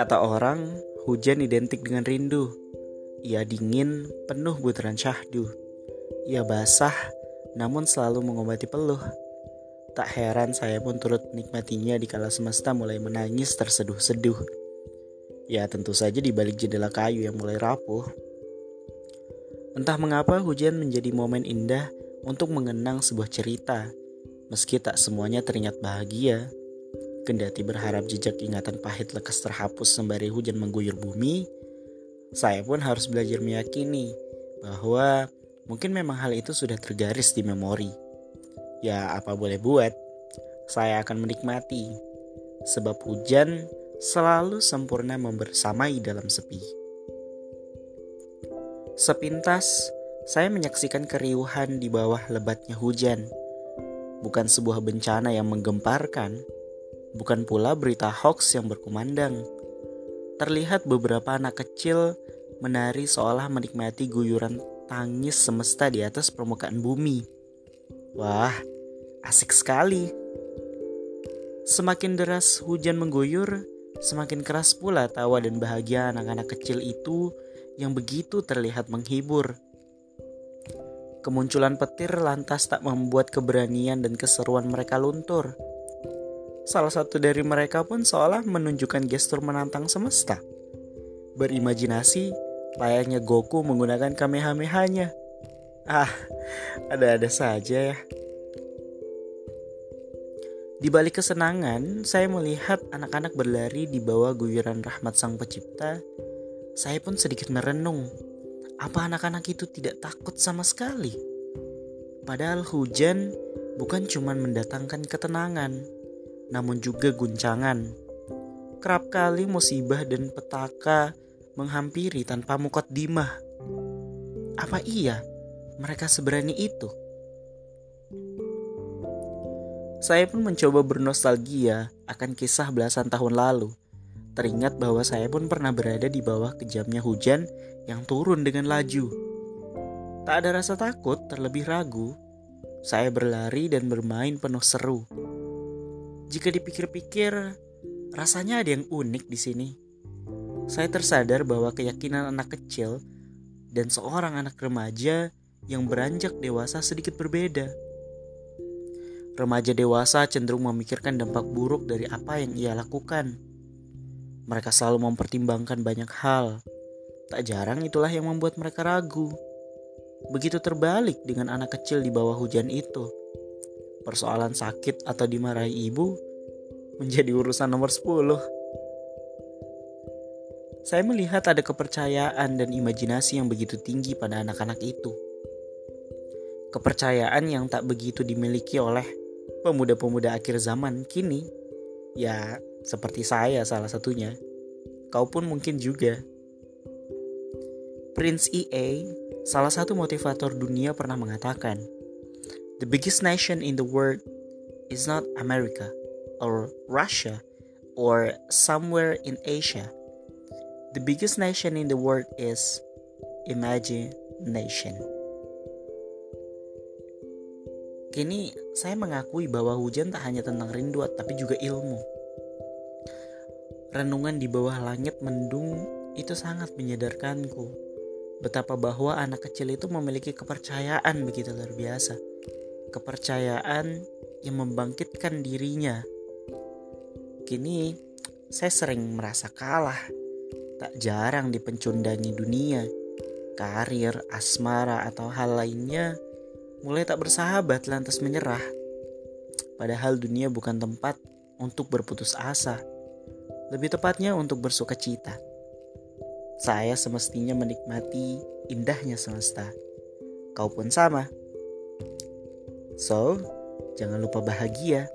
Kata orang, hujan identik dengan rindu. Ia dingin, penuh butiran syahdu. Ia basah, namun selalu mengobati peluh. Tak heran saya pun turut menikmatinya di kala semesta mulai menangis terseduh-seduh. Ya tentu saja di balik jendela kayu yang mulai rapuh. Entah mengapa hujan menjadi momen indah untuk mengenang sebuah cerita. Meski tak semuanya teringat bahagia, Kendati berharap jejak ingatan pahit lekas terhapus sembari hujan mengguyur bumi, saya pun harus belajar meyakini bahwa mungkin memang hal itu sudah tergaris di memori. Ya, apa boleh buat, saya akan menikmati, sebab hujan selalu sempurna membersamai dalam sepi. Sepintas, saya menyaksikan keriuhan di bawah lebatnya hujan. Bukan sebuah bencana yang menggemparkan, bukan pula berita hoax yang berkumandang. Terlihat beberapa anak kecil menari seolah menikmati guyuran tangis semesta di atas permukaan bumi. Wah, asik sekali. Semakin deras hujan mengguyur, semakin keras pula tawa dan bahagia anak-anak kecil itu yang begitu terlihat menghibur. Kemunculan petir lantas tak membuat keberanian dan keseruan mereka luntur. Salah satu dari mereka pun seolah menunjukkan gestur menantang semesta. Berimajinasi, layaknya Goku menggunakan Kamehameha-nya. Ah, ada-ada saja ya. Di balik kesenangan, saya melihat anak-anak berlari di bawah guyuran rahmat Sang Pencipta. Saya pun sedikit merenung, apa anak-anak itu tidak takut sama sekali? Padahal hujan bukan cuma mendatangkan ketenangan, namun juga guncangan. Kerap kali musibah dan petaka menghampiri tanpa mukot dimah. Apa iya mereka seberani itu? Saya pun mencoba bernostalgia akan kisah belasan tahun lalu. Teringat bahwa saya pun pernah berada di bawah kejamnya hujan yang turun dengan laju. Tak ada rasa takut, terlebih ragu. Saya berlari dan bermain penuh seru. Jika dipikir-pikir, rasanya ada yang unik di sini. Saya tersadar bahwa keyakinan anak kecil dan seorang anak remaja yang beranjak dewasa sedikit berbeda. Remaja dewasa cenderung memikirkan dampak buruk dari apa yang ia lakukan. Mereka selalu mempertimbangkan banyak hal. Tak jarang itulah yang membuat mereka ragu. Begitu terbalik dengan anak kecil di bawah hujan itu persoalan sakit atau dimarahi ibu menjadi urusan nomor 10. Saya melihat ada kepercayaan dan imajinasi yang begitu tinggi pada anak-anak itu. Kepercayaan yang tak begitu dimiliki oleh pemuda-pemuda akhir zaman kini. Ya, seperti saya salah satunya. Kau pun mungkin juga. Prince EA, salah satu motivator dunia pernah mengatakan, The biggest nation in the world is not America or Russia or somewhere in Asia. The biggest nation in the world is imagination. Kini saya mengakui bahwa hujan tak hanya tentang rindu tapi juga ilmu. Renungan di bawah langit mendung itu sangat menyadarkanku betapa bahwa anak kecil itu memiliki kepercayaan begitu luar biasa kepercayaan yang membangkitkan dirinya. Kini saya sering merasa kalah, tak jarang dipencundangi dunia, karir, asmara, atau hal lainnya mulai tak bersahabat lantas menyerah. Padahal dunia bukan tempat untuk berputus asa, lebih tepatnya untuk bersuka cita. Saya semestinya menikmati indahnya semesta. Kau pun sama. So, jangan lupa bahagia.